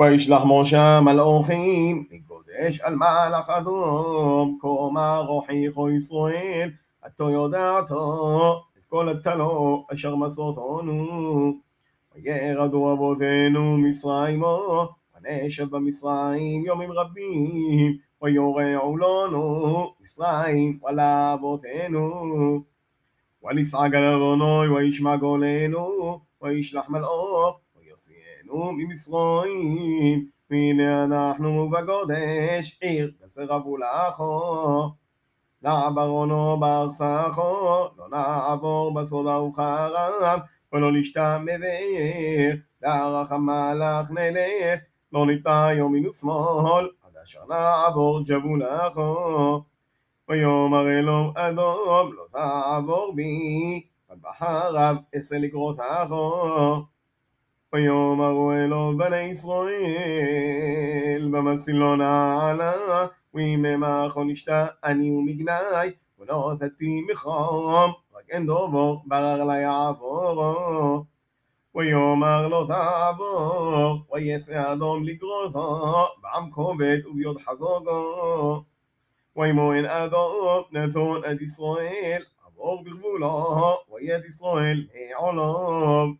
וישלח משה מלאכים, לגודש על מלאך אדום, כה מרוכיכו ישראל, עתו יודעתו, את כל הטלו אשר מסורתנו. וירדו אבותינו מצרימו, ונשב במצרים יומים רבים, ויורעו לנו מצרים ולאבותינו. ונסעג על אדוני וישמע גולנו, וישלח מלאך, ויוציאנו ממצרים. והנה אנחנו בגודש, עיר תסרבו לכו. נעברונו בארצךו, לא נעבור בסודה וחרב, ולא נשתה מבאר, דרך המלאך נלך, לא ניטע ימין ושמאל, עד אשר נעבור ג'בו לכו. ויאמר אלוהים אדום לא תעבור בי, אבל בחרב אעשה לקרותךו. ויאמרו אלוהים בני ישראל, במסילו נעלה, ויממכו נשתה אני ומגנאי, ולא תתי מחום, רק אין דובור ברר לה יעבורו. ויאמר לא תעבור, ויעשה אדום לקרותו, בעם כובד וביוד חזוגו. וימואן אדום נתון את ישראל, עבור בגבולו, ויד ישראל מעולם.